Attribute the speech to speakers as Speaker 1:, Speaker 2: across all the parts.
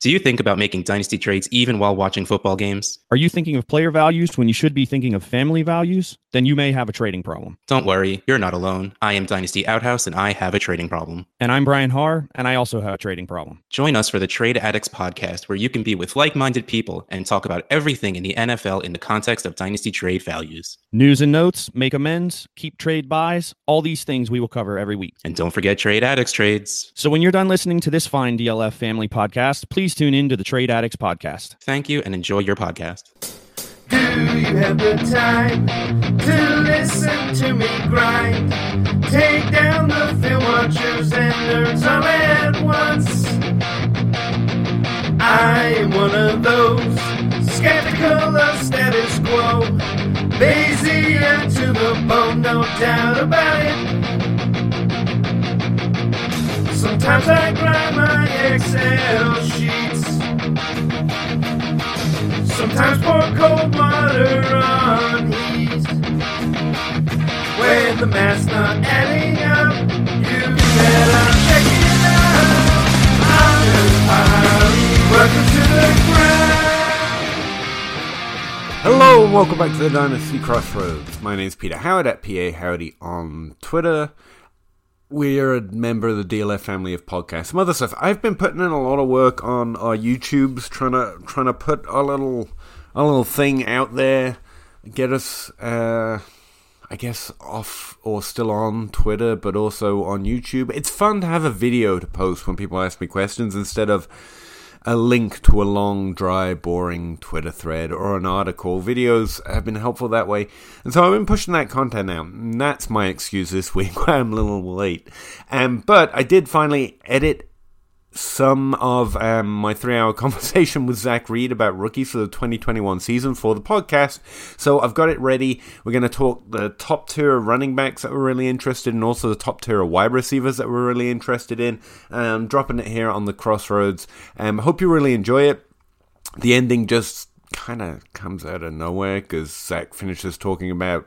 Speaker 1: Do you think about making dynasty trades even while watching football games?
Speaker 2: Are you thinking of player values when you should be thinking of family values? Then you may have a trading problem.
Speaker 1: Don't worry, you're not alone. I am Dynasty Outhouse and I have a trading problem.
Speaker 2: And I'm Brian Har, and I also have a trading problem.
Speaker 1: Join us for the Trade Addicts podcast, where you can be with like minded people and talk about everything in the NFL in the context of dynasty trade values.
Speaker 2: News and notes, make amends, keep trade buys, all these things we will cover every week.
Speaker 1: And don't forget Trade Addicts trades.
Speaker 2: So when you're done listening to this fine DLF family podcast, please tune in to the Trade Addicts podcast.
Speaker 1: Thank you and enjoy your podcast.
Speaker 3: Do you have the time to listen to me grind? Take down the film watchers and nerds all at once. I am one of those skeptical of status quo. Bayesian to the bone, no doubt about it. Sometimes I grind my Excel sheets. Sometimes pour cold water on heat. When the math's not adding up, you better check it out. I'm just Harley. Welcome to the ground.
Speaker 4: Hello and welcome back to the Dynasty Crossroads. My name is Peter Howard at PA Howdy on Twitter. We're a member of the DLF family of podcasts. Some other stuff. I've been putting in a lot of work on our YouTubes, trying to trying to put a little a little thing out there, get us, uh, I guess, off or still on Twitter, but also on YouTube. It's fun to have a video to post when people ask me questions instead of a link to a long, dry, boring Twitter thread or an article. Videos have been helpful that way. And so I've been pushing that content out. And that's my excuse this week why I'm a little late. But I did finally edit some of um, my three hour conversation with Zac Reed about rookies for the 2021 season for the podcast. So I've got it ready. We're going to talk the top tier of running backs that we're really interested in, also the top tier of wide receivers that we're really interested in. Um, dropping it here on the crossroads. Um, hope you really enjoy it. The ending just kind of comes out of nowhere because Zac finishes talking about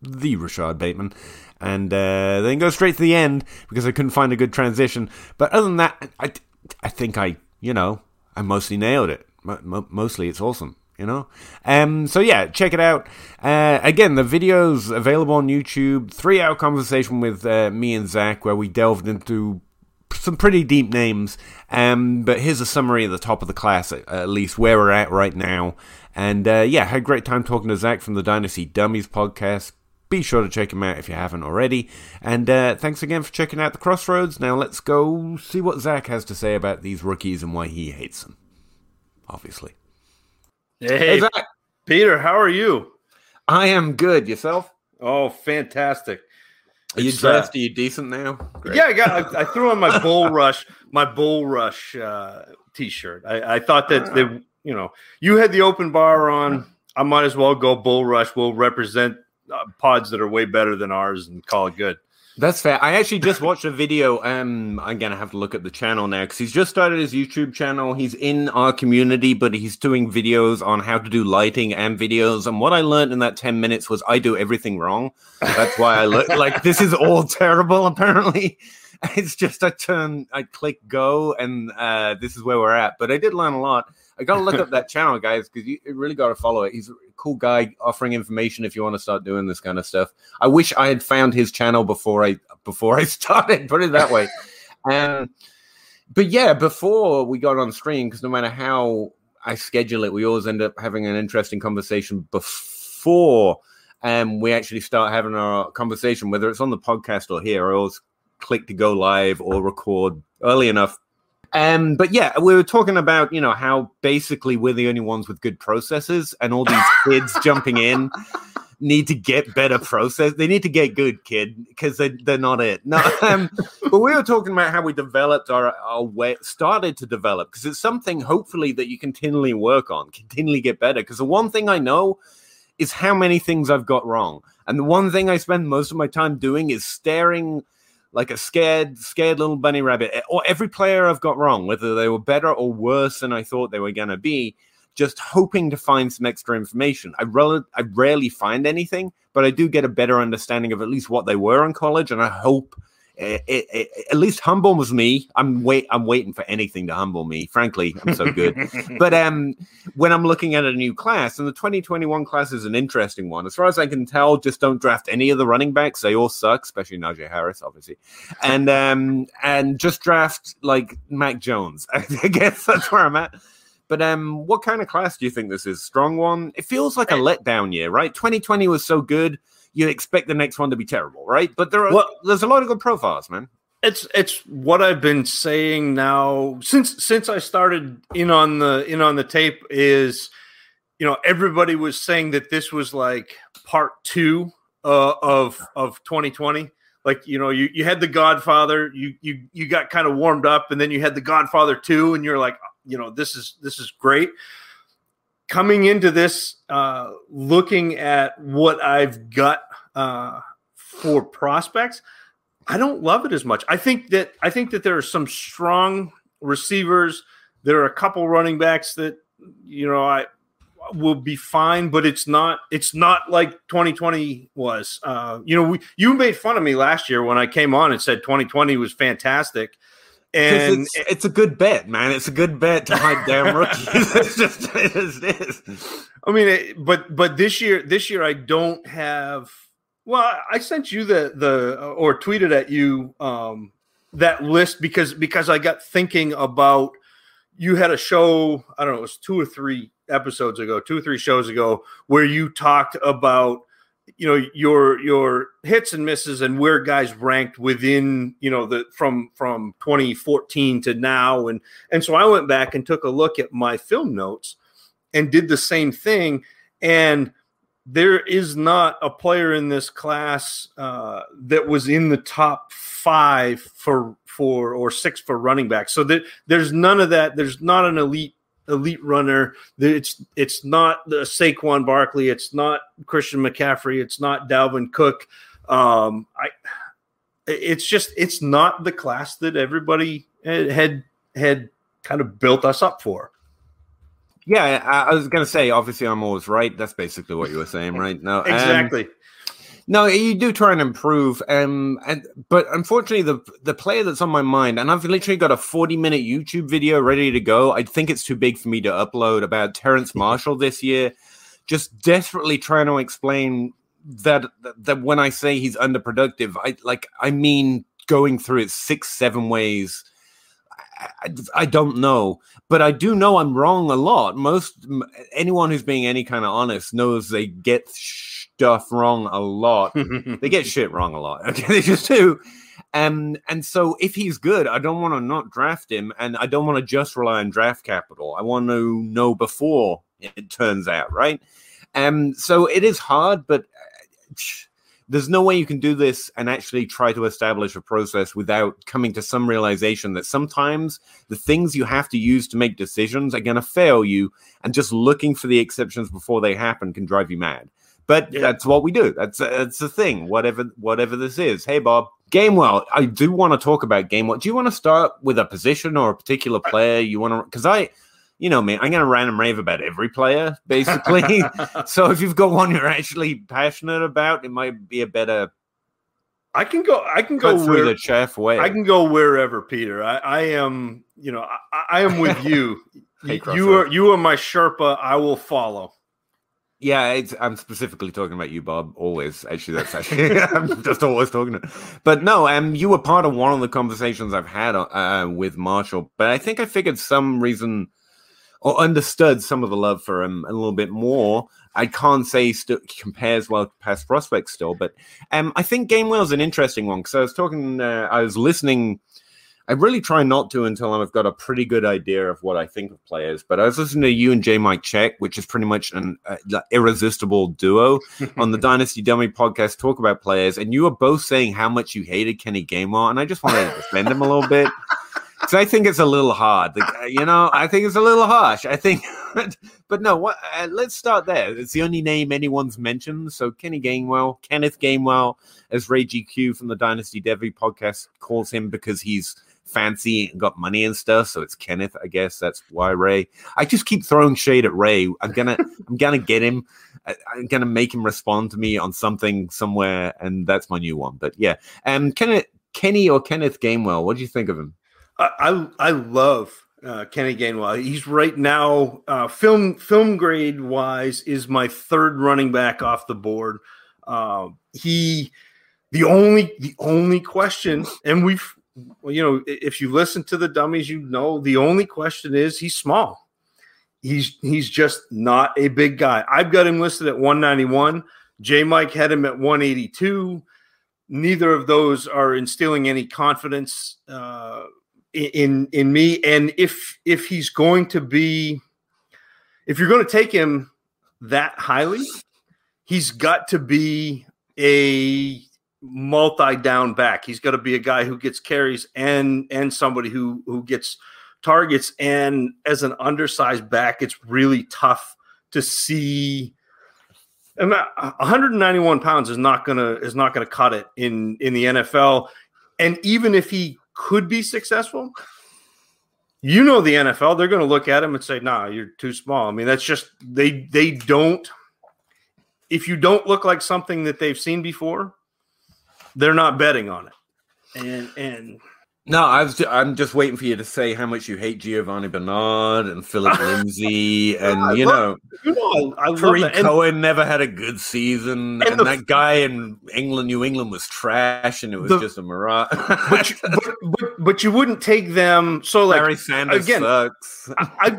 Speaker 4: the Rashod Bateman and uh, then go straight to the end because I couldn't find a good transition. But other than that, I, I think I, you know, I mostly nailed it. mostly, it's awesome. You know, um. So yeah, check it out. Uh, again, the video's available on YouTube. Three-hour conversation with uh, me and Zac where we delved into some pretty deep names. Um, but here's a summary at the top of the class, at least where we're at right now. And uh, yeah, had a great time talking to Zac from the Dynasty Dummies podcast. Be sure to check him out if you haven't already. And uh, thanks again for checking out the Crossroads. Now let's go see what Zac has to say about these rookies and why he hates them. Obviously.
Speaker 5: Hey, hey Peter, how are you?
Speaker 4: I am good. Yourself?
Speaker 5: Oh, fantastic.
Speaker 4: Are you dressed? Uh, are you decent now?
Speaker 5: Great. Yeah, I got. I, I, threw on my Bull Rush, my Bull Rush uh, t-shirt. I, I thought that they, you know, you had the open bar on. I might as well go Bull Rush. We'll represent uh, pods that are way better than ours and call it good.
Speaker 4: That's fair. I actually just watched a video. Um, I'm gonna have to look at the channel now because he's just started his YouTube channel. He's in our community, but he's doing videos on how to do lighting and videos. And what I learned in that 10 minutes was I do everything wrong. That's why I look like this is all terrible. Apparently, it's just I turn, I click go, and uh, this is where we're at. But I did learn a lot. I got to look up that channel, guys, because you really got to follow it. He's a cool guy offering information if you want to start doing this kind of stuff. I wish I had found his channel before I before I started. Put it that way. um, but yeah, before we got on stream, because no matter how I schedule it, we always end up having an interesting conversation before um, we actually start having our conversation, whether it's on the podcast or here. I always click to go live or record early enough um, but yeah, we were talking about you know how basically we're the only ones with good processes, and all these kids jumping in need to get better process. They need to get good, kid, because they they're not it. No, um, but we were talking about how we developed our our way, started to develop because it's something hopefully that you continually work on, continually get better. Because the one thing I know is how many things I've got wrong, and the one thing I spend most of my time doing is staring like a scared, scared little bunny rabbit. Eh, or every player I've got wrong, whether they were better or worse than I thought they were going to be, just hoping to find some extra information. I, I rarely find anything, but I do get a better understanding of at least what they were in college, and I hope it, it, it, at least humbles me. I'm wait. I'm waiting for anything to humble me. Frankly, I'm so good. but um, when I'm looking at a new class, and the 2021 class is an interesting one, as far as I can tell, just don't draft any of the running backs. They all suck, especially Najee Harris, obviously, and um, and just draft like Mac Jones. I guess that's where I'm at. But um, what kind of class do you think this is? Strong one? It feels like a letdown year, right? 2020 was so good you expect the next one to be terrible, right? But there are well, there's a lot of good profiles, man.
Speaker 5: It's it's what I've been saying now since since I started in on the in on the tape is you know everybody was saying that this was like part 2 uh, of of 2020 like you know you, you had the godfather you you you got kind of warmed up and then you had the godfather 2 and you're like you know this is this is great coming into this, uh, looking at what I've got uh, for prospects, I don't love it as much. I think that I think that there are some strong receivers. There are a couple running backs that you know I will be fine, but it's not it's not like 2020 was. Uh, you know, we, you made fun of me last year when I came on and said 2020 was fantastic. And
Speaker 4: it's, it's, a good bet, man. It's a good bet to hide damn rookies. it's just it is.
Speaker 5: I mean, it, but but this year, this year I don't have. Well, I sent you the the or tweeted at you um, that list because because I got thinking about you had a show. I don't know, it was two or three episodes ago, two or three shows ago, where you talked about you know your your hits and misses and where guys ranked within you know the from from 2014 to now. And and so I went back and took a look at my film notes and did the same thing. And there is not a player in this class uh, that was in the top five for for or six for running back so that there's none of that. There's not an elite elite runner. It's it's not the Saquon Barkley. It's not Christian McCaffrey. It's not Dalvin Cook. Um, I. It's just it's not the class that everybody had had kind of built us up for.
Speaker 4: Yeah, I, I was gonna say. Obviously, I'm always right. That's basically what you were saying, right? No,
Speaker 5: exactly.
Speaker 4: Um, no, you do try and improve, um, and but unfortunately, the the player that's on my mind, and I've literally got a forty minute YouTube video ready to go. I think it's too big for me to upload about Terrace Marshall this year. Just desperately trying to explain that that when I say he's underproductive, I like I mean going through it six seven ways. I, I, don't know, but I do know I'm wrong a lot. Most anyone who's being any kind of honest knows they get stuff wrong a lot. they get shit wrong a lot. Okay, they just do. Um, and so if he's good, I don't want to not draft him, and I don't want to just rely on draft capital. I want to know before it turns out, right? Um, so it is hard, but uh, there's no way you can do this and actually try to establish a process without coming to some realization that sometimes the things you have to use to make decisions are going to fail you, and just looking for the exceptions before they happen can drive you mad. But yeah. that's what we do. That's that's the thing. Whatever whatever this is. Hey Bob, Gainwell. I do want to talk about Gainwell. Do you want to start with a position or a particular player? You want to? Because I, you know me, I'm going to random rave about every player basically. so if you've got one you're actually passionate about, it might be a better.
Speaker 5: I can go. I can go
Speaker 4: through where, the chaff way.
Speaker 5: I can go wherever, Peter. I, I am. You know, I, I am with you. hey, you are you are my Sherpa. I will follow.
Speaker 4: Yeah, I'm specifically talking about you, Bob. Always, actually, that's actually I'm just always talking. But no, um, you were part of one of the conversations I've had uh, with Marshall. But I think I figured some reason or understood some of the love for him a little bit more. I can't say st- compares well to past prospects still, but um, I think Gainwell's an interesting one because I was talking, uh, I was listening I really try not to until I've got a pretty good idea of what I think of players. But I was listening to you and J Mike Check, which is pretty much an uh, irresistible duo on the Dynasty Dummy podcast, talk about players, and you were both saying how much you hated Kenny Gainwell, and I just wanted to defend him a little bit. Because I think it's a little hard, you know. I think it's a little harsh. I think, but no. What? Uh, let's start there. It's the only name anyone's mentioned. So Kenny Gainwell, Kenneth Gainwell, as Ray GQ from the Dynasty Devy podcast calls him because he's fancy and got money and stuff. So it's Kenneth, I guess. That's why Ray. I just keep throwing shade at Ray. I'm gonna I'm gonna get him. I'm gonna make him respond to me on something somewhere, and that's my new one. But yeah, um, Kenneth Kenny or Kenneth Gainwell. What do you think of him?
Speaker 5: I I, I love uh, Kenny Gainwell. He's right now uh, film film grade wise is my third running back off the board. Uh, he the only the only question, and we've you know if you listen to the dummies, you know the only question is he's small. He's he's just not a big guy. I've got him listed at 191. J Mike had him at 182. Neither of those are instilling any confidence uh, in in me. And if if he's going to be, if you're going to take him that highly, he's got to be a multi-down back. He's got to be a guy who gets carries and and somebody who who gets targets. And as an undersized back, it's really tough to see. And uh, 191 pounds is not gonna is not gonna cut it in in the NFL. And even if he could be successful, you know the NFL, they're going to look at him and say, "Nah, you're too small." I mean, that's just they they don't. If you don't look like something that they've seen before, they're not betting on it. And and
Speaker 4: no, I was. I'm just waiting for you to say how much you hate Giovanni Bernard and Phillip Lindsay, and you know,
Speaker 5: you know, I, I
Speaker 4: Tarik Cohen never had a good season, and, and the, that guy in England, New England, was trash, and it was the, just a mirage.
Speaker 5: but, you, but, but, but, you wouldn't take them. So like
Speaker 4: Barry Sanders again, sucks.
Speaker 5: I, I,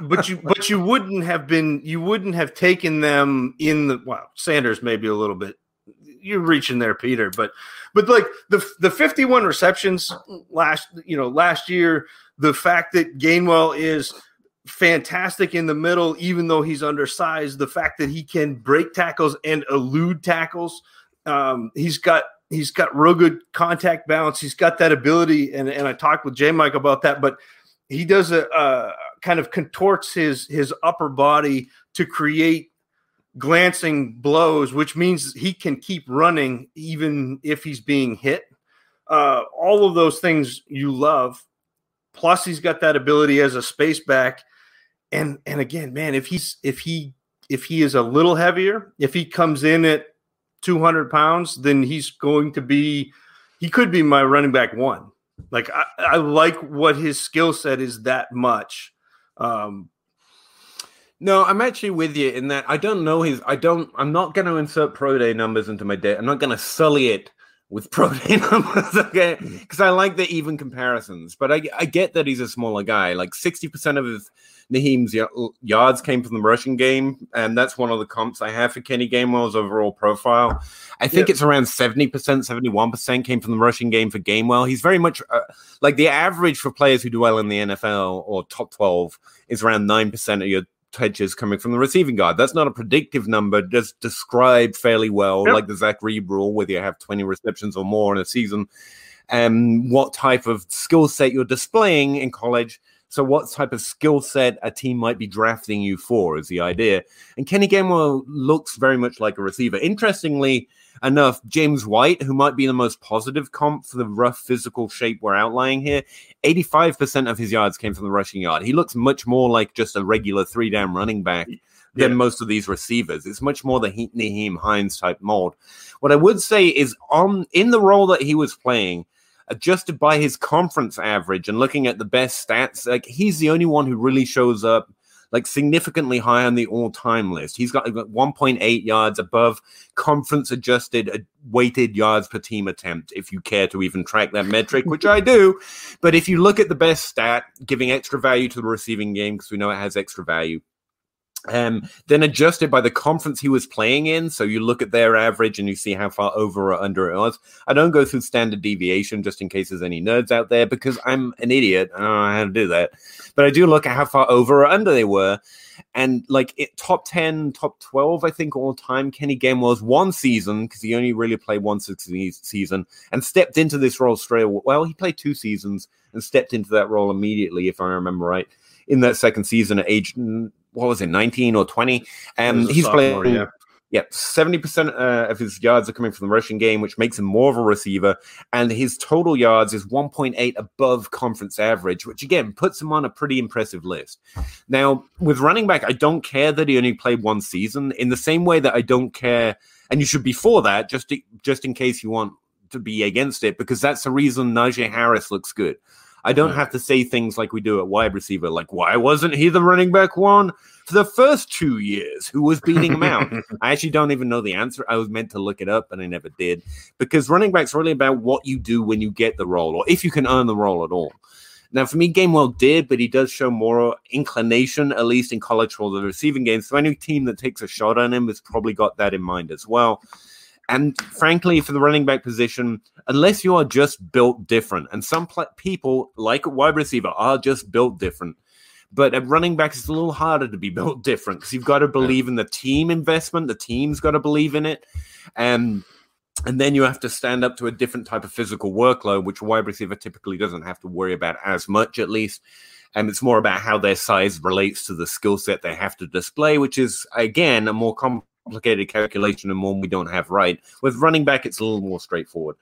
Speaker 5: but you but you wouldn't have been. You wouldn't have taken them in the. Well, Sanders maybe a little bit. You're reaching there, Peter, but but like the the 51 receptions last you know last year, the fact that Gainwell is fantastic in the middle, even though he's undersized, the fact that he can break tackles and elude tackles, um, he's got he's got real good contact balance. He's got that ability, and and I talked with J Mike about that, but he does a, a kind of contorts his his upper body to create glancing blows, which means he can keep running even if he's being hit. Uh, all of those things you love. Plus, he's got that ability as a space back. And and again, man, if he's if he if he is a little heavier, if he comes in at 200 pounds, then he's going to be he could be my running back one. Like I, I like what his skill set is that much. Um,
Speaker 4: no, I'm actually with you in that I don't know his. I don't. I'm not going to insert pro day numbers into my day. I'm not going to sully it with pro day numbers, okay? Because I like the even comparisons. But I, I get that he's a smaller guy. Like 60% of his Nyheim's yards came from the rushing game, and that's one of the comps I have for Kenny Gainwell's overall profile. I think it's around 70%, 71% came from the rushing game for Gainwell. He's very much uh, like the average for players who do well in the NFL or top 12 is around 9% of your touches coming from the receiving guard. That's not a predictive number, just described fairly well, yep. like the Zac Reed rule, whether you have 20 receptions or more in a season, and what type of skill set you're displaying in college. So, what type of skill set a team might be drafting you for is the idea. And Kenny Gainwell looks very much like a receiver. Interestingly, enough, James White, who might be the most positive comp for the rough physical shape we're outlining here, 85% of his yards came from the rushing yard. He looks much more like just a regular three down running back than yeah. most of these receivers. It's much more the Nyheim Hines type mold. What I would say is on in the role that he was playing, adjusted by his conference average and looking at the best stats, like he's the only one who really shows up like significantly high on the all-time list. He's got, got 1.8 yards above conference adjusted uh, weighted yards per team attempt, if you care to even track that metric, which I do. But if you look at the best stat, giving extra value to the receiving game, because we know it has extra value, um, then adjusted by the conference he was playing in. So you look at their average and you see how far over or under it was. I don't go through standard deviation just in case there's any nerds out there because I'm an idiot. I don't know how to do that. But I do look at how far over or under they were. And like it, top 10, top 12, I think all time, Kenny Gainwell's one season because he only really played one season and stepped into this role straight away. Well, he played two seasons and stepped into that role immediately, if I remember right, in that second season at age what was it, 19 or 20? Um, he's playing. Yeah. Yeah, 70% uh, of his yards are coming from the rushing game, which makes him more of a receiver. And his total yards is 1.8 above conference average, which again puts him on a pretty impressive list. Now, with running back, I don't care that he only played one season in the same way that I don't care, and you should be for that, just to, just in case you want to be against it because that's the reason Najee Harris looks good. I don't have to say things like we do at wide receiver, like why wasn't he the running back one for the first two years? Who was beating him out? I actually don't even know the answer. I was meant to look it up, but I never did because running back's really about what you do when you get the role, or if you can earn the role at all. Now, for me, Gainwell did, but he does show more inclination, at least in college, for the receiving game. So any team that takes a shot on him has probably got that in mind as well. And frankly, for the running back position, unless you are just built different, and some pl- people, like a wide receiver, are just built different. But at running back, it's a little harder to be built different because you've got to believe in the team investment. The team's got to believe in it. And and then you have to stand up to a different type of physical workload, which a wide receiver typically doesn't have to worry about as much, at least. And it's more about how their size relates to the skill set they have to display, which is, again, a more complicated calculation and one we don't have right. With running back, it's a little more straightforward.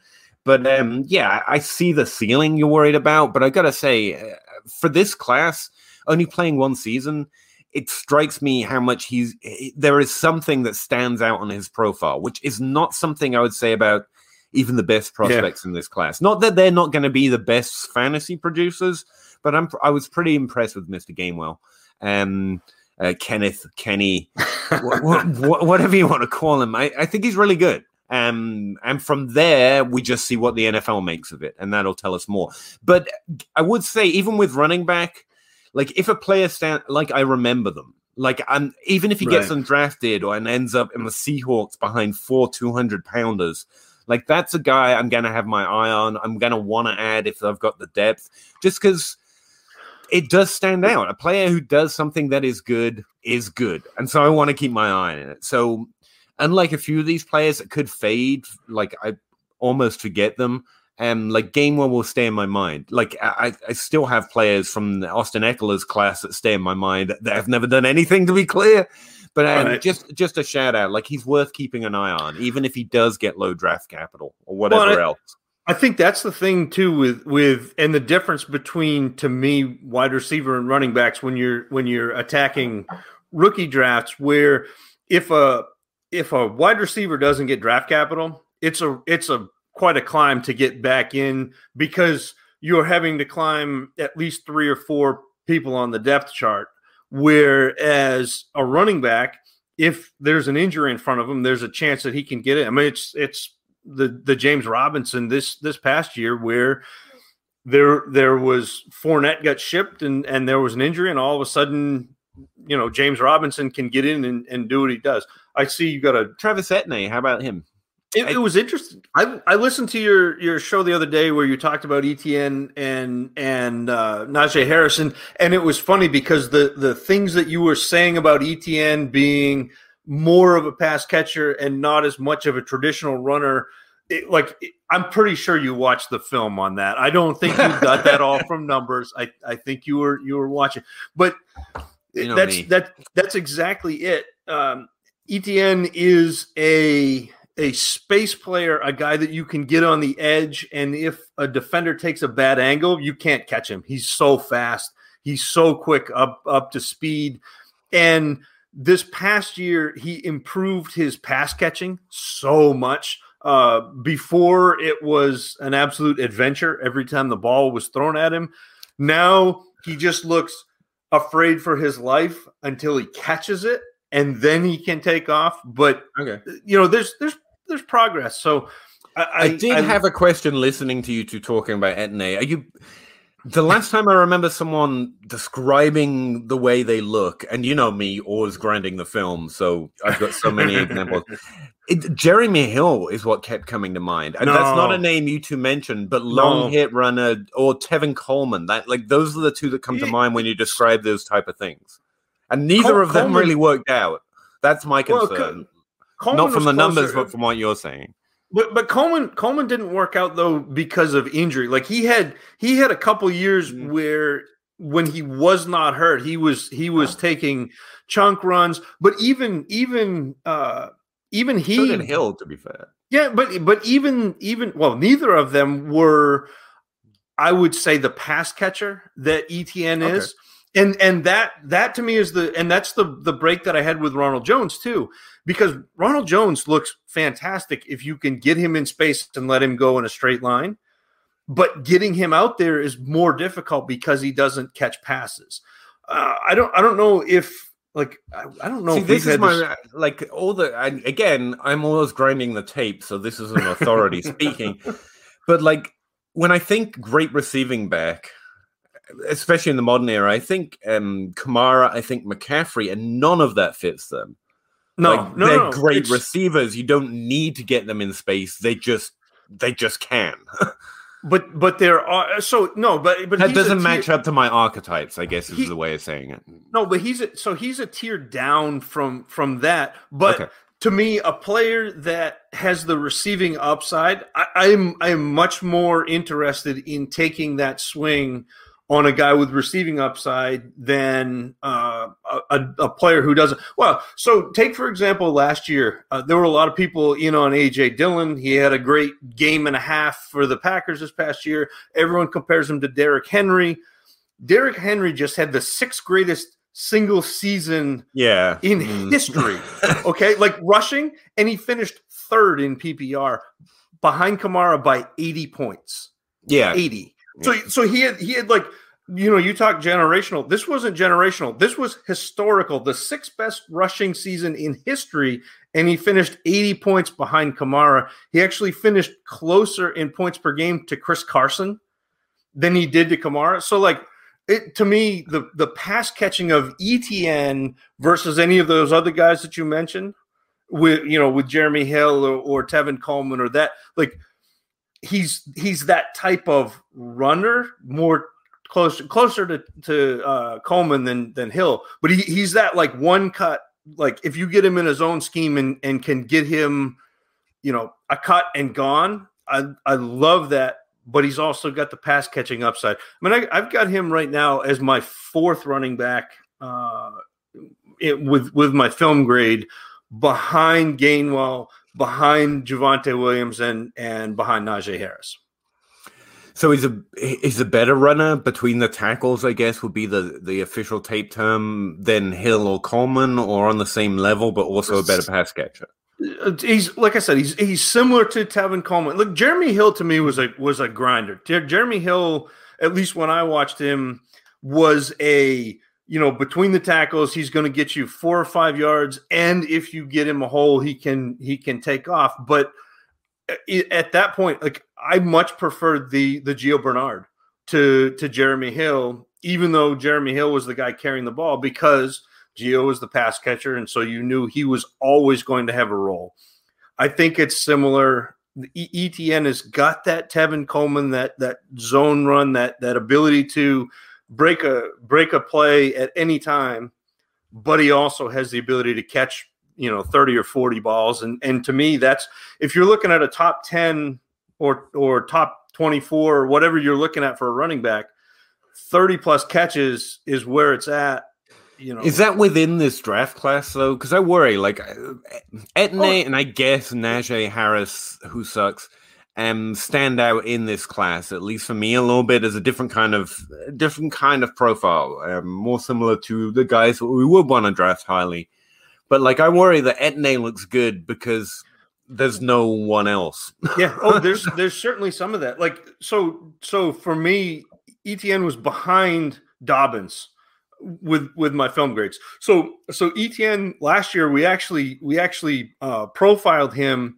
Speaker 4: But um, yeah, I see the ceiling you're worried about. But I got to say, uh, for this class, only playing one season, it strikes me how much he's there is something that stands out on his profile, which is not something I would say about even the best prospects yeah. in this class. Not that they're not going to be the best fantasy producers, but I'm I was pretty impressed with Mr. Gainwell. Um, uh, Kenneth, Kenny, whatever you want to call him. I, I think he's really good. Um, and from there, we just see what the NFL makes of it, and that'll tell us more. But I would say, even with running back, like if a player stand like I remember them, like I'm even if he gets right. undrafted or and ends up in the Seahawks behind four two hundred pounders, like that's a guy I'm gonna have my eye on. I'm gonna want to add if I've got the depth, just because it does stand out. A player who does something that is good is good, and so I want to keep my eye on it. So, unlike a few of these players that could fade, like I almost forget them and like Gainwell will stay in my mind. Like I, I still have players from the Austin Ekeler's class that stay in my mind that have never done anything to be clear. But um, right. just just a shout out, like he's worth keeping an eye on, even if he does get low draft capital or whatever well, else.
Speaker 5: I think that's the thing too with with and the difference between to me wide receiver and running backs when you're when you're attacking rookie drafts where if a if a wide receiver doesn't get draft capital, it's a it's a quite a climb to get back in because you're having to climb at least three or four people on the depth chart. Whereas a running back, if there's an injury in front of him, there's a chance that he can get it. I mean, it's it's the the James Robinson this this past year where there there was Fournette got shipped and and there was an injury and all of a sudden you know James Robinson can get in and, and do what he does. I see you got a
Speaker 4: Travis Etienne. How about him?
Speaker 5: It, it, was interesting. I, I listened to your your show the other day where you talked about Etienne and and uh, Najee Harrison, and it was funny because the the things that you were saying about Etienne being more of a pass catcher and not as much of a traditional runner. It, like I'm pretty sure you watched the film on that. I don't think you got that all from numbers. I, I think you were you were watching, but you know that's me. that that's exactly it. Um, Etienne is a a space player, a guy that you can get on the edge, and if a defender takes a bad angle, you can't catch him. He's so fast. He's so quick up up to speed. And this past year, he improved his pass catching so much. Uh, before it was an absolute adventure every time the ball was thrown at him. Now he just looks afraid for his life until he catches it and then he can take off. But okay. you know, there's there's there's progress. So
Speaker 4: I, I did I, have a question listening to you two talking about Etienne. Are you the last time I remember someone describing the way they look, and you know me, always grinding the film, so I've got so many examples. It, Jeremy Hill is what kept coming to mind, and no. that's not a name you two mentioned, but long no. hit runner or Tevin Coleman. That like those are the two that come to mind when you describe those type of things, and neither Col- of them Coleman, really worked out. That's my concern. Well, Coleman Not from the numbers, but from what you're saying.
Speaker 5: But but Coleman Coleman didn't work out though because of injury. Like he had he had a couple years mm-hmm. where when he was not hurt, he was he was taking chunk runs. But even even uh even he
Speaker 4: so Hill to be fair.
Speaker 5: Yeah, but but even even well, neither of them were. I would say the pass catcher that Etienne okay. is. And and that that to me is the and that's the the break that I had with Ronald Jones too, because Ronald Jones looks fantastic if you can get him in space and let him go in a straight line, but getting him out there is more difficult because he doesn't catch passes. Uh, I don't I don't know if like I, I don't know.
Speaker 4: See,
Speaker 5: if
Speaker 4: this is
Speaker 5: had this-
Speaker 4: my like all the I, again. I'm always grinding the tape, so this is an authority speaking. But like when I think great receiving back, especially in the modern era, I think um Kamara, I think McCaffrey, and none of that fits them.
Speaker 5: no
Speaker 4: like,
Speaker 5: no
Speaker 4: they're
Speaker 5: no,
Speaker 4: great
Speaker 5: it's-
Speaker 4: receivers. You don't need to get them in space. They just they just can.
Speaker 5: But but there are so no, but but
Speaker 4: that doesn't
Speaker 5: tier-
Speaker 4: match up to my archetypes. I guess is
Speaker 5: He-
Speaker 4: the way of saying it.
Speaker 5: No, but he's a, so he's a tier down from from that. But
Speaker 4: Okay.
Speaker 5: to me, a player that has the receiving upside, I, I'm I'm much more interested in taking that swing on a guy with receiving upside than uh, a, a- player who doesn't. Well, so take for example, last year uh, there were a lot of people in on AJ Dillon. He had a great game and a half for the Packers this past year. Everyone compares him to Derrick Henry. Derrick Henry just had the sixth greatest single season
Speaker 4: Yeah.
Speaker 5: in
Speaker 4: Mm.
Speaker 5: history. Okay, like rushing, and he finished third in PPR behind Kamara by 80 points.
Speaker 4: Yeah.
Speaker 5: 80. So so he had he had like you know, you talk generational. This wasn't generational. This was historical. The sixth best rushing season in history, and he finished 80 points behind Kamara. He actually finished closer in points per game to Chris Carson than he did to Kamara. So like it to me, the the pass catching of Etienne versus any of those other guys that you mentioned, with you know, with Jeremy Hill or, or Tevin Coleman or that, like he's he's that type of runner, more closer closer to to uh, Coleman than than Hill, but he, he's that like one cut. Like if you get him in his own scheme and and can get him, you know, a cut and gone. I I love that. But he's also got the pass catching upside. I mean, I, I've got him right now as my fourth running back uh, it, with with my film grade behind Gainwell, behind Javonte Williams, and and behind Najee Harris.
Speaker 4: So he's a he's a better runner between the tackles, I guess, would be the the official tape term than Hill or Coleman, or on the same level, but also a better pass catcher.
Speaker 5: Uh, He's like I said, he's he's similar to Tevin Coleman. Look, Jeremy Hill to me was a was a grinder. Jeremy Hill, at least when I watched him, was a you know between the tackles, he's going to get you four or five yards, and if you get him a hole, he can he can take off. But eh, at that point, like I much preferred the the Gio Bernard to to Jeremy Hill, even though Jeremy Hill was the guy carrying the ball because Gio was the pass catcher, and so you knew he was always going to have a role. I think it's similar. Etienne has got that Tevin Coleman, that that zone run, that that ability to break a break a play at any time, but he also has the ability to catch you know 30 or 40 balls and and to me that's if you're looking at a top 10 or or top 24 or whatever you're looking at for a running back 30 plus catches is where it's at you know
Speaker 4: Is that within this draft class though? Because I worry, like uh, Etienne
Speaker 5: Oh.
Speaker 4: and I guess Najee Harris, who sucks, um, stand out in this class. At least for me, a little bit as a different kind of different kind of profile, um, more similar to the guys that we would want to draft highly. But like, I worry that Etienne looks good because there's no one else.
Speaker 5: yeah oh there's there's certainly some of that like so so for me Etienne was behind dobbins with with my film grades so so Etienne last year we actually we actually uh profiled him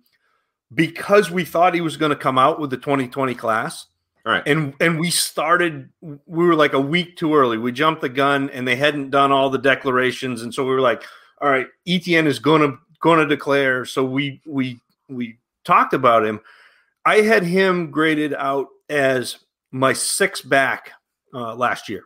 Speaker 5: because we thought he was going to come out with the 2020 class.
Speaker 4: All right.
Speaker 5: and and we started we were like a week too early. We jumped the gun and they hadn't done all the declarations. And so we were like all right Etienne is going to going to declare. So we we we talked about him. I had him graded out as my sixth back uh, last year.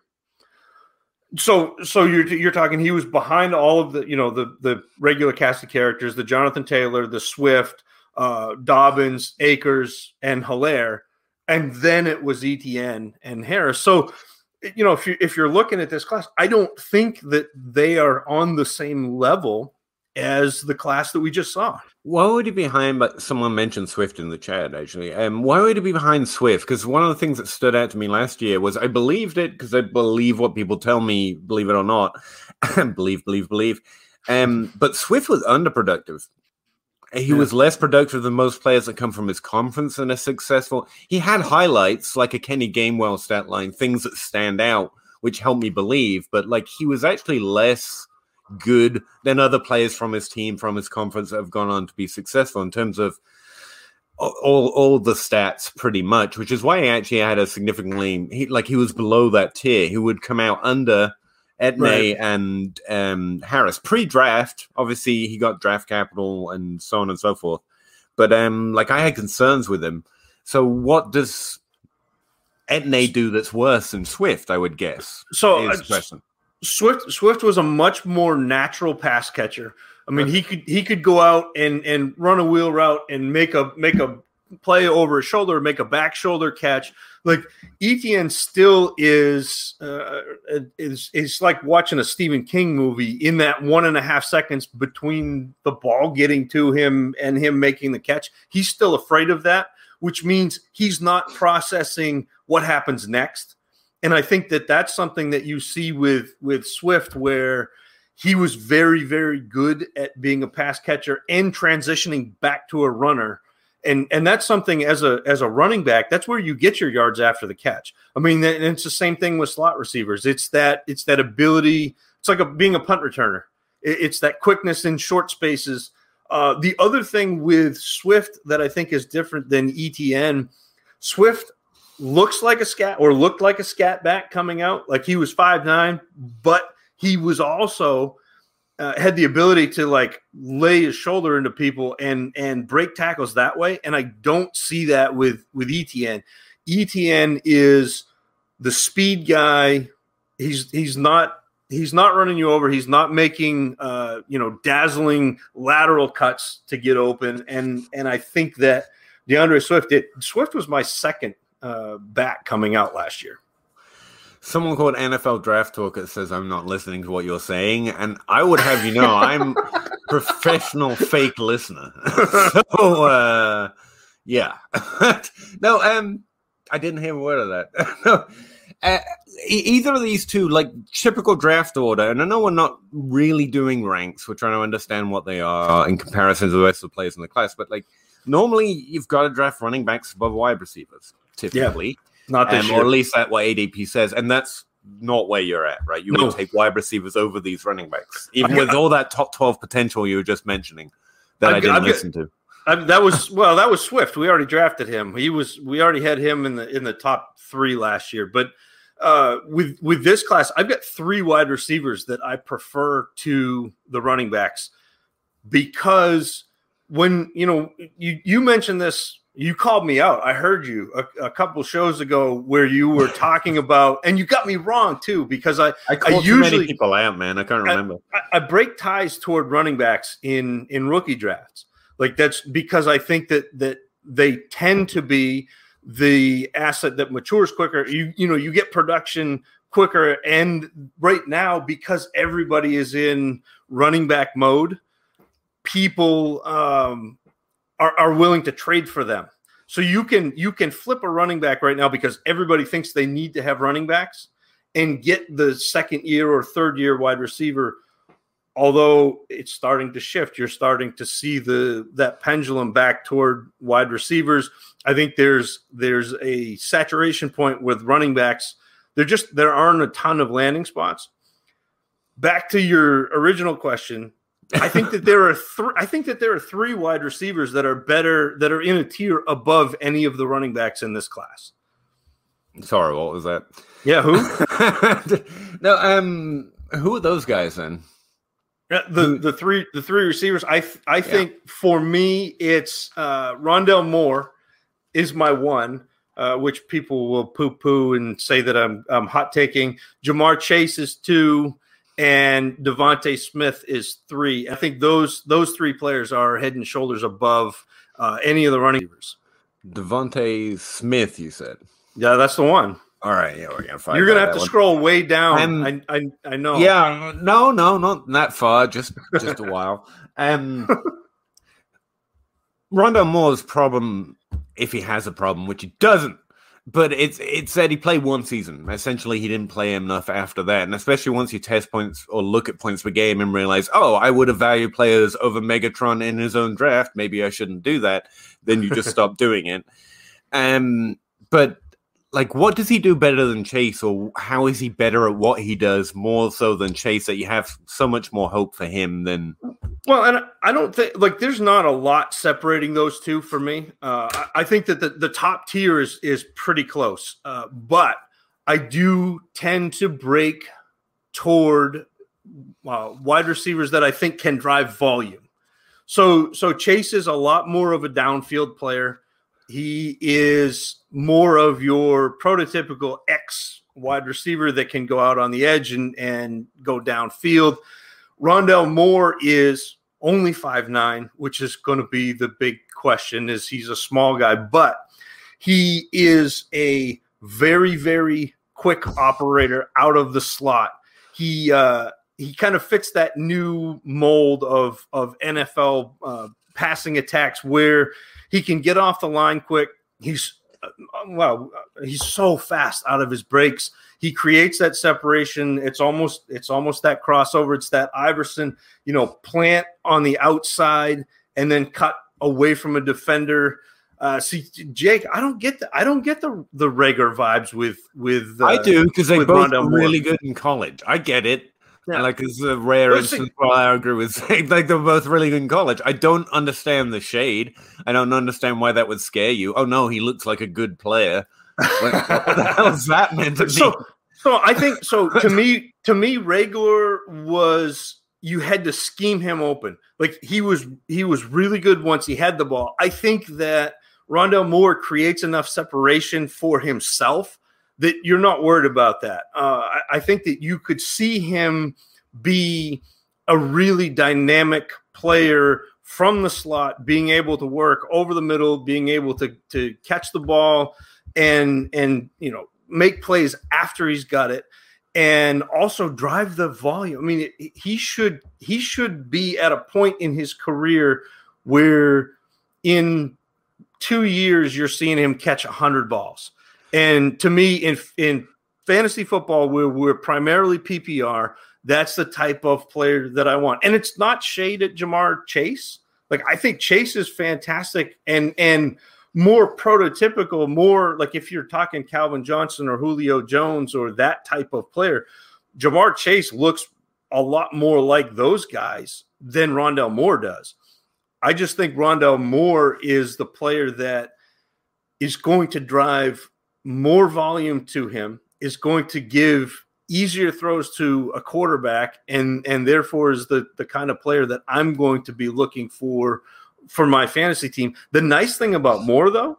Speaker 5: So so you're you're talking he was behind all of the you know the the regular cast of characters the jonathan taylor the swift uh dobbins akers and Helaire and then it was Etienne and harris so you know if you if you're looking at this class i don't think that they are on the same level as the class that we just saw.
Speaker 4: Why would he be behind? But someone mentioned Swift in the chat actually. Um, why would he be behind Swift? Because one of the things that stood out to me last year was I believed it because I believe what people tell me, believe it or not, believe, believe, believe. Um, but Swift was underproductive. He
Speaker 5: Yeah.
Speaker 4: was less productive than most players that come from his conference and are successful. He had highlights like a Kenny Gainwell stat line, things that stand out, which helped me believe. But like he was actually less good than other players from his team, from his conference that have gone on to be successful in terms of all all, the stats pretty much, which is why he actually had a significantly he like he was below that tier. He would come out under Etienne
Speaker 5: Right.
Speaker 4: and um, Harris pre-draft. Obviously, he got draft capital and so on and so forth. But um, like I had concerns with him. So what does Etienne do that's worse than Swift? I would guess.
Speaker 5: So uh. Swift Swift was a much more natural pass catcher. I mean, he could he could go out and and run a wheel route and make a make a play over his shoulder, make a back shoulder catch. Like Etienne still is uh, is is like watching a Stephen King movie in that one and a half seconds between the ball getting to him and him making the catch. He's still afraid of that, which means he's not processing what happens next and I think that that's something that you see with with Swift, where he was very very good at being a pass catcher and transitioning back to a runner, and and that's something as a as a running back, that's where you get your yards after the catch. I mean, it's the same thing with slot receivers. It's that it's that ability. It's like a, being a punt returner. It's that quickness in short spaces. Uh, the other thing with Swift that I think is different than Etienne, Swift looks like a scat or looked like a scat back coming out like he was five nine but he was also uh, had the ability to like lay his shoulder into people and and break tackles that way and i don't see that with with Etienne Etienne is the speed guy. He's he's not he's not running you over. He's not making uh you know dazzling lateral cuts to get open and and i think that D'Andre Swift, it, Swift was my second uh, back coming out last year.
Speaker 4: Someone called NFL Draft Talker says I'm not listening to what you're saying, and I would have you know I'm professional fake listener. so uh, yeah, no, um, I didn't hear a word of that. no, uh, either of these two, like typical draft order, and I know we're not really doing ranks. We're trying to understand what they are in comparison to the rest of the players in the class, but like normally you've got to draft running backs above wide receivers, typically
Speaker 5: Not this
Speaker 4: um, or at least that's what ADP says, and that's not where you're at, right? You
Speaker 5: No.
Speaker 4: would take wide receivers over these running backs, even with all that top twelve potential you were just mentioning that
Speaker 5: I've
Speaker 4: I didn't
Speaker 5: I've got-
Speaker 4: listen to.
Speaker 5: I, that was well, that was Swift. We already drafted him. He was we already had him in the in the top three last year. But uh, with with this class, I've got three wide receivers that I prefer to the running backs because when you know you you mentioned this you called me out i heard you a, a couple shows ago where you were talking about and you got me wrong too because i
Speaker 4: I too
Speaker 5: usually-
Speaker 4: many people out, man. I can't remember.
Speaker 5: I, I break ties toward running backs in in rookie drafts. Like that's because I think that that they tend to be the asset that matures quicker. You you know you get production quicker, and right now because everybody is in running back mode, people um, are are willing to trade for them. So you can you can flip a running back right now because everybody thinks they need to have running backs and get the second year or third year wide receiver. Although it's starting to shift you're starting to see the that pendulum back toward wide receivers. I think there's there's a saturation point with running backs. There just there aren't a ton of landing spots. Back to your original question i think that there are three i think that there are three wide receivers that are better that are in a tier above any of the running backs in this class
Speaker 4: Sorry, what was that?
Speaker 5: yeah who
Speaker 4: no, um, who are those guys then?
Speaker 5: Yeah, the the three the three receivers. I I think for me it's uh, Rondale Moore is my one, uh, which people will poo poo and say that I'm I'm hot taking. Ja'Marr Chase is two, and DeVonta Smith is three. I think those those three players are head and shoulders above uh, any of the running receivers.
Speaker 4: DeVonta Smith, you said.
Speaker 5: Yeah, that's the one.
Speaker 4: All right, yeah, we're gonna find.
Speaker 5: You're gonna have to
Speaker 4: one.
Speaker 5: scroll way down.
Speaker 4: Um,
Speaker 5: I, I I know.
Speaker 4: Yeah, no, no, not that far. Just just a while. Um, Rondale Moore's problem, if he has a problem, which he doesn't, but it's it said he played one season. Essentially, he didn't play enough after that, and especially once you test points or look at points per game and realize, oh, I would have valued players over Megatron in his own draft. Maybe I shouldn't do that. Then you just stop doing it. Um, but like, what does he do better than Chase, or how is he better at what he does more so than Chase that you have so much more hope for him than?
Speaker 5: Well, and I don't think like there's not a lot separating those two for me. Uh, I, think that the, the top tier is is pretty close, uh, but I do tend to break toward uh, wide receivers that I think can drive volume. So so Chase is a lot more of a downfield player. He is more of your prototypical X wide receiver that can go out on the edge and and go downfield. Rondale Moore is only five nine, which is going to be the big question. Is he's a small guy, but he is a very very quick operator out of the slot. He uh, he kind of fits that new mold of of NFL uh, passing attacks where he can get off the line quick. He's uh, well, he's so fast out of his breaks. He creates that separation. It's almost it's almost that crossover. It's that Iverson, you know, plant on the outside and then cut away from a defender. Uh, see, Jake, I don't get the I don't get the the Rager vibes with with. Uh,
Speaker 4: I do because they both
Speaker 5: Rondale
Speaker 4: were
Speaker 5: Moore.
Speaker 4: really good in college. I get it.
Speaker 5: Yeah.
Speaker 4: Like it's a rare
Speaker 5: Listen-
Speaker 4: instance where I agree with saying like they're both really good in college. I don't understand the shade. I don't understand why that would scare you. Oh no, he looks like a good player. Like, what the hell is that meant to
Speaker 5: so so I think so to me to me regular was you had to scheme him open. Like he was he was really good once he had the ball. I think that Rondale Moore creates enough separation for himself that you're not worried about that. Uh, I, I think that you could see him be a really dynamic player from the slot, being able to work over the middle, being able to to catch the ball and and you know make plays after he's got it and also drive the volume. I mean, it, he should he should be at a point in his career where in two years you're seeing him catch hundred balls. And to me, in in fantasy football, where we're primarily PPR, that's the type of player that I want. And it's not shade at Ja'Marr Chase. Like I think Chase is fantastic and and more prototypical, more like if you're talking Calvin Johnson or Julio Jones or that type of player, Ja'Marr Chase looks a lot more like those guys than Rondale Moore does. I just think Rondale Moore is the player that is going to drive more volume to him, is going to give easier throws to a quarterback, and and therefore is the the kind of player that I'm going to be looking for for my fantasy team. The nice thing about Moore though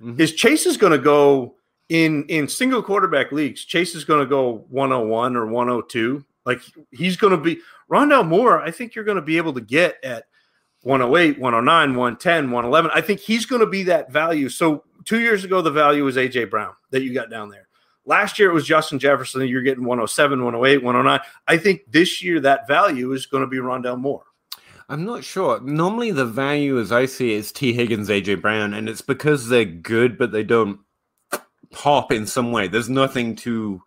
Speaker 4: Mhm.
Speaker 5: is Chase is going to go in in single quarterback leagues. Chase is going to go 101 or 102. Like he's going to be Rondale Moore. I think you're going to be able to get at 108, 109, 110, 111. I think he's going to be that value. So two years ago, the value was AJ Brown that you got down there. Last year it was Justin Jefferson. You're getting 107, 108, 109. I think this year that value is going to be Rondale Moore.
Speaker 4: I'm not sure. Normally, the value, as I see, it, is Tee Higgins, AJ Brown, and it's because they're good, but they don't pop in some way. There's nothing to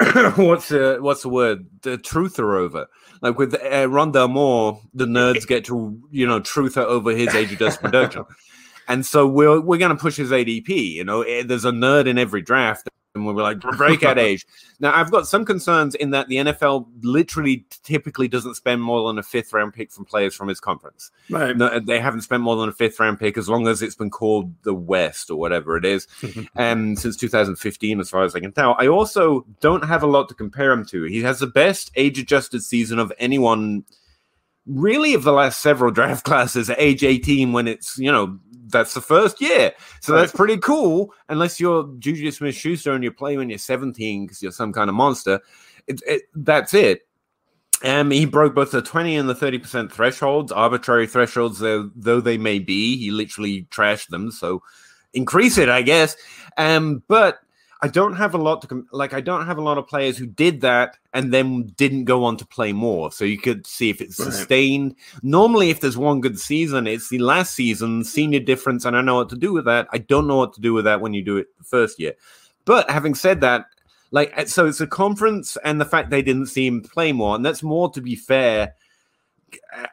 Speaker 4: what's the what's the word? The truther over. Like with uh, Rondale Moore, the nerds get to you know truther over his age adjusted production, and so we're we're going to push his ADP. You know, Eh, there's a nerd in every draft. And we're like breakout age. Now, I've got some concerns in that the NFL literally typically doesn't spend more than a fifth round pick from players from his conference.
Speaker 5: Right.
Speaker 4: No, they haven't spent more than a fifth round pick as long as it's been called the West or whatever it is, um, since 2015, as far as I can tell. I also don't have a lot to compare him to. He has the best age adjusted season of anyone, really, of the last several draft classes at age 18 when it's, you know, that's the first year. So that's pretty cool, unless you're Juju Smith Schuster and you play when you're 17 because you're some kind of monster. It, it, that's it. Um, he broke both the 20 and the 30% thresholds, arbitrary thresholds, though, though they may be. He literally trashed them. So increase it, I guess. Um, but I don't have a lot to like. I don't have a lot of players who did that and then didn't go on to play more. So you could see if it's
Speaker 5: Right.
Speaker 4: sustained. Normally, if there's one good season, it's the last season senior difference, and I know what to do with that. I don't know what to do with that when you do it the first year. But having said that, like so, it's a conference, and the fact they didn't see him play more, and that's more to be fair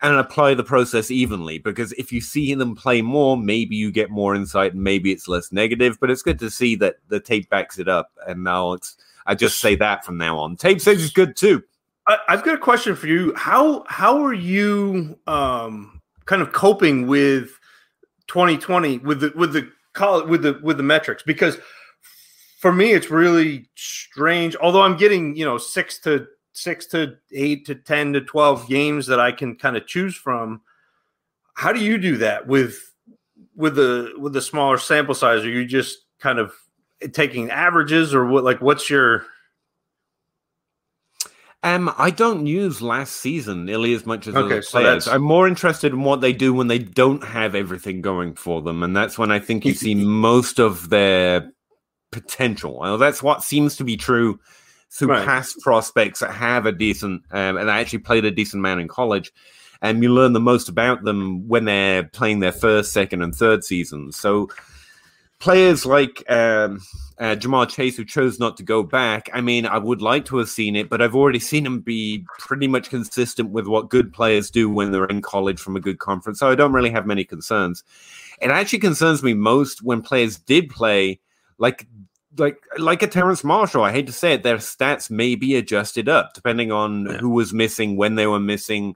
Speaker 4: and apply the process evenly because if you see them play more, maybe you get more insight and maybe it's less negative. But it's good to see that the tape backs it up. And now it's I just say that from now on. Tape says it's good too.
Speaker 5: I, I've got a question for you. How how are you um, kind of coping with 2020 with the with the college with the with the metrics? Because for me, it's really strange. Although I'm getting you know six to six to eight to ten to twelve games that I can kind of choose from. How do you do that with with the with the smaller sample size? Are you just kind of taking averages, or what? Like, what's your
Speaker 4: Um, I don't use last season nearly as much as
Speaker 5: Okay,
Speaker 4: other players.
Speaker 5: that's-
Speaker 4: I'm more interested in what they do when they don't have everything going for them, and that's when I think you see most of their potential. Well, that's what seems to be true through
Speaker 5: Right.
Speaker 4: past prospects that have a decent um, and actually played a decent amount in college. And you learn the most about them when they're playing their first, second, and third seasons. So players like um, uh, Ja'Marr Chase, who chose not to go back. I mean, I would like to have seen it, but I've already seen him be pretty much consistent with what good players do when they're in college from a good conference. So I don't really have many concerns. It actually concerns me most when players did play, like like like a Terrace Marshall. I hate to say it, their stats may be adjusted up depending on
Speaker 5: Yeah.
Speaker 4: who was missing, when they were missing.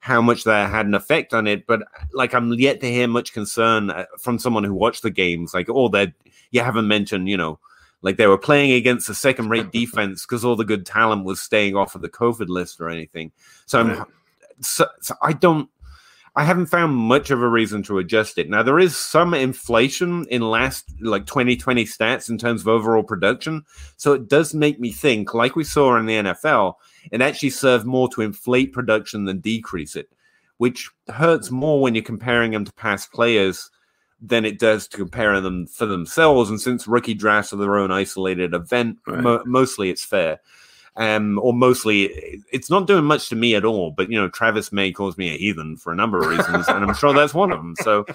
Speaker 4: How much that had an effect on it, but like I'm yet to hear much concern uh, from someone who watched the games. Like, oh, that you haven't mentioned, you know, like they were playing against a second rate defense because all the good talent was staying off of the COVID list or anything. So, I'm, so, so I don't, I haven't found much of a reason to adjust it. Now, there is some inflation in last like 2020 stats in terms of overall production. So it does make me think, like we saw in the NFL, it actually served more to inflate production than decrease it, which hurts more when you're comparing them to past players than it does to compare them for themselves. And since rookie drafts are their own isolated event,
Speaker 5: Right.
Speaker 4: mo- mostly it's fair. Um, or mostly it's not doing much to me at all. But you know, Travis May calls me a heathen for a number of reasons, and I'm sure that's one of them. So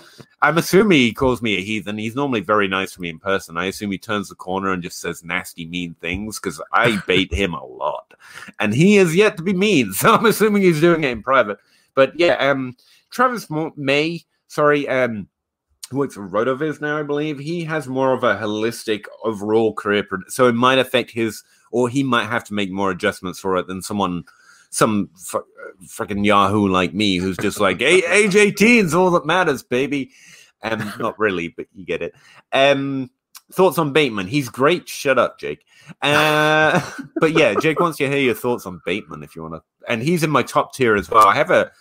Speaker 4: I'm assuming he calls me a heathen. He's normally very nice to me in person. I assume he turns the corner and just says nasty, mean things because I bait him a lot, and he is yet to be mean. So I'm assuming he's doing it in private. But yeah, um, Travis May, sorry, um, who works for Rotoviz now, I believe. He has more of a holistic overall career, so it might affect his, or he might have to make more adjustments for it than someone, some f- freaking Yahoo like me, who's just like, hey, age 18 is all that matters, baby. Um, not really, but you get it. Um, thoughts on Bateman? He's great. Shut up, Jake. Uh, but yeah, Jake wants to hear your thoughts on Bateman if you want to. And he's in my top tier as well. I have a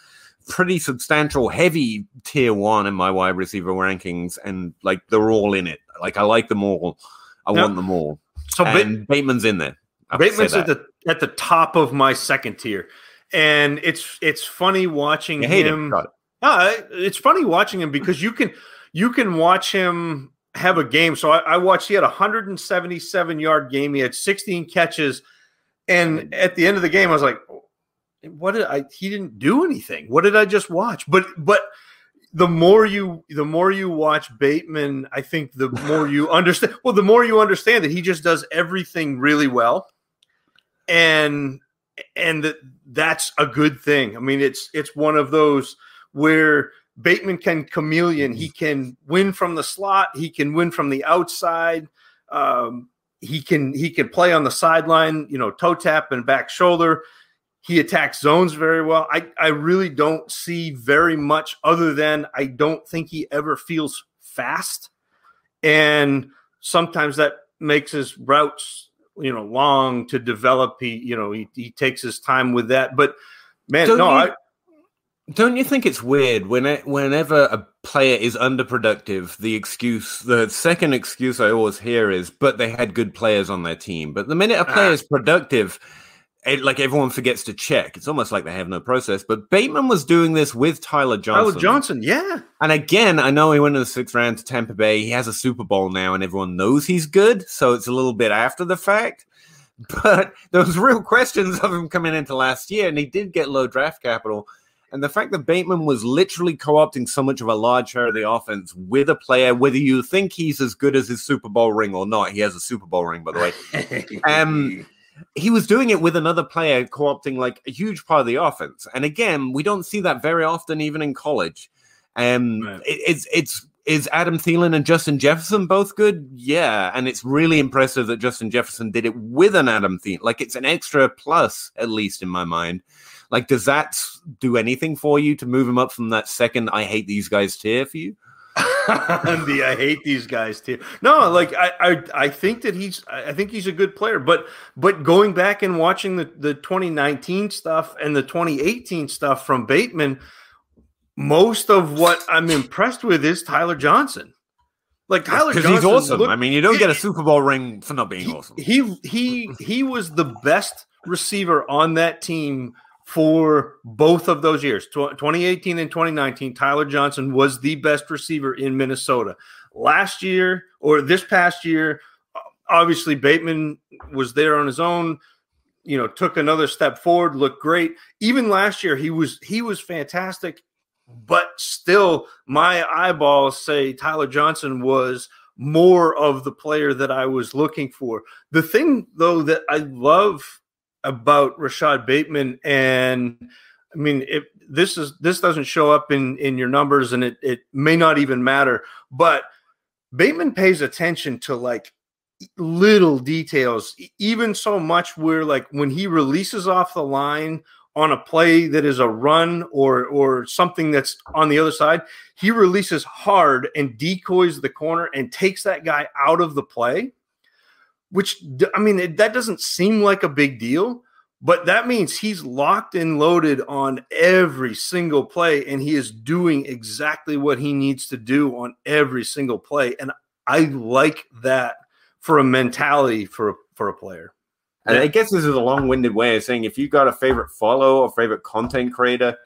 Speaker 4: pretty substantial, heavy tier one in my wide receiver rankings, and like they're all in it. Like I like them all. I
Speaker 5: Yep.
Speaker 4: want them all.
Speaker 5: so? Ba-
Speaker 4: And Bateman's in there. I have to say
Speaker 5: Bateman's at the at the top of my second tier, and it's it's funny watching him.
Speaker 4: him. It.
Speaker 5: No, it's funny watching him because you can you can watch him have a game. So I, I watched. He had a 177 yard game. He had 16 catches, and at the end of the game, I was like, "What did I? He didn't do anything. What did I just watch?" But but the more you the more you watch Bateman, I think the more you understand. Well, the more you understand that he just does everything really well, and and that that's a good thing. I mean, it's it's one of those where Bateman can chameleon. He can win from the slot. He can win from the outside. Um, he can he can play on the sideline. You know, toe tap and back shoulder. He attacks zones very well. I, I really don't see very much other than I don't think he ever feels fast. And sometimes that makes his routes, you know, long to develop. He, you know, he, he takes his time with that. But man,
Speaker 4: Don't
Speaker 5: no,
Speaker 4: you-
Speaker 5: I,
Speaker 4: Don't you think it's weird when it, whenever a player is underproductive, the excuse, the second excuse I always hear is, "But they had good players on their team." But the minute a player
Speaker 5: Ah.
Speaker 4: is productive, it, like everyone forgets to check. It's almost like they have no process. But Bateman was doing this with Tyler Johnson.
Speaker 5: Tyler Johnson, yeah.
Speaker 4: And again, I know he went in the sixth round to Tampa Bay. He has a Super Bowl now, and everyone knows he's good. So it's a little bit after the fact. But there was real questions of him coming into last year, and he did get low draft capital. And the fact that Bateman was literally co-opting so much of a large share of the offense with a player, whether you think he's as good as his Super Bowl ring or not, he has a Super Bowl ring, by the way. um, he was doing it with another player co-opting like a huge part of the offense. And again, we don't see that very often, even in college. Um,
Speaker 5: Right.
Speaker 4: it- it's it's is Adam Thielen and Justin Jefferson both good? Yeah, and it's really impressive that Justin Jefferson did it with an Adam Thielen. Like it's an extra plus, at least in my mind. Like, does that do anything for you to move him up from that second "I hate these guys" tier for you?
Speaker 5: the I hate these guys too. No, like I, I I think that he's I think he's a good player, but but going back and watching the the 2019 stuff and the 2018 stuff from Bateman, most of what I'm impressed with is Tyler Johnson. Like Tyler
Speaker 4: Because
Speaker 5: Johnson,
Speaker 4: he's awesome.
Speaker 5: look-
Speaker 4: I mean, you don't get a Super Bowl ring for not being
Speaker 5: he,
Speaker 4: awesome.
Speaker 5: he he he was the best receiver on that team for both of those years. 2018 and 2019 tyler johnson was the best receiver in minnesota. Last year or this past year obviously bateman was there on his own you know took another step forward looked great. Even last year he was he was fantastic but still my eyeballs say tyler johnson was more of the player that I was looking for. The thing, though, that I love about Rashod Bateman, and I mean, if this is this doesn't show up in in your numbers, and it it may not even matter, but Bateman pays attention to like little details, even so much where like when he releases off the line on a play that is a run or or something that's on the other side, he releases hard and decoys the corner and takes that guy out of the play. Which I mean, it, that doesn't seem like a big deal, but that means he's locked and loaded on every single play, and he is doing exactly what he needs to do on every single play. And I like that for a mentality for for a player.
Speaker 4: And I guess this is a long-winded way of saying if you've got a favorite follow or favorite content creator,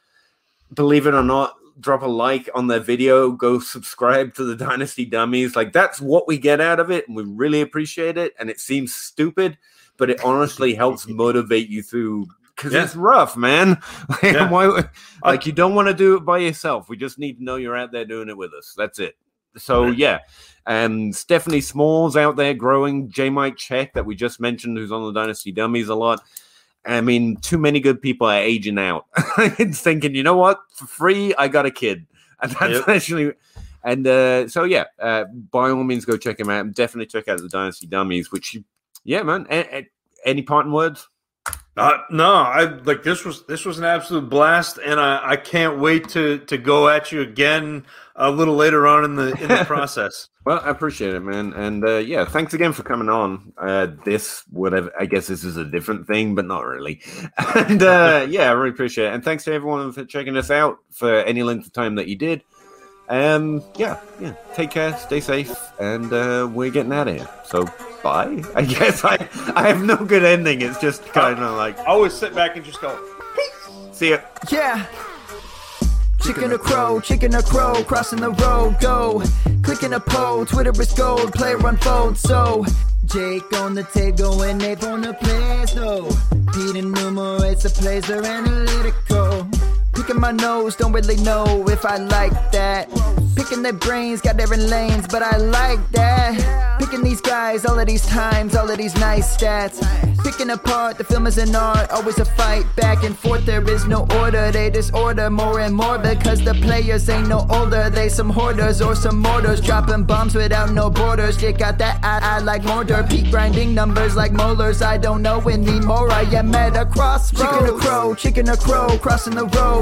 Speaker 4: believe it or not, drop a like on their video, go subscribe to the Dynasty Dummies. Like that's what we get out of it, and we really appreciate it. And it seems stupid, but it honestly helps motivate you through because
Speaker 5: Yeah.
Speaker 4: it's rough, man. Like,
Speaker 5: Yeah.
Speaker 4: why- like you don't want to do it by yourself. We just need to know you're out there doing it with us. That's it. So
Speaker 5: Right.
Speaker 4: yeah, and Stephanie Smalls out there growing. J. Mike Check that we just mentioned, who's on the Dynasty Dummies a lot. I mean, too many good people are aging out. it's thinking, you know what? For free, I got a kid, and that's
Speaker 5: Yep.
Speaker 4: actually. And uh, so yeah, uh, by all means, go check him out. And definitely check out the Dynasty Dummies. Which, you, yeah, man. A- a- any parting words?
Speaker 5: Uh, no, I like this was this was an absolute blast, and I, I can't wait to to go at you again a little later on in the in the process.
Speaker 4: Well, I appreciate it, man, and uh, yeah, thanks again for coming on. Uh, this, whatever, I guess this is a different thing, but not really. And uh, yeah, I really appreciate it, and thanks to everyone for checking us out for any length of time that you did. Um, yeah, yeah, take care, stay safe, and uh, we're getting out of here. So, bye. I guess I I have no good ending. It's just kind of like
Speaker 5: I always sit back and just go. Peace.
Speaker 4: see ya.
Speaker 6: Yeah. Chicken or crow, chicken or crow, crossing the road, go. Clicking a pole, Twitter is gold, player unfold, so. Jake on the table and Abe on the plays, no. Pete enumerates the plays, are analytical. Picking my nose, don't really know if I like that. Picking their brains, got different lanes, but I like that. Picking these guys, all of these times, all of these nice stats. Picking apart, the film is an art, always a fight back and forth. There is no order, they disorder more and more because the players ain't no older. They some hoarders or some mortars, dropping bombs without no borders. They got that I, I like mortar, peak grinding numbers like molars. I don't know anymore. I am at a crossroads. Chicken or crow, chicken or crow, crossing the road,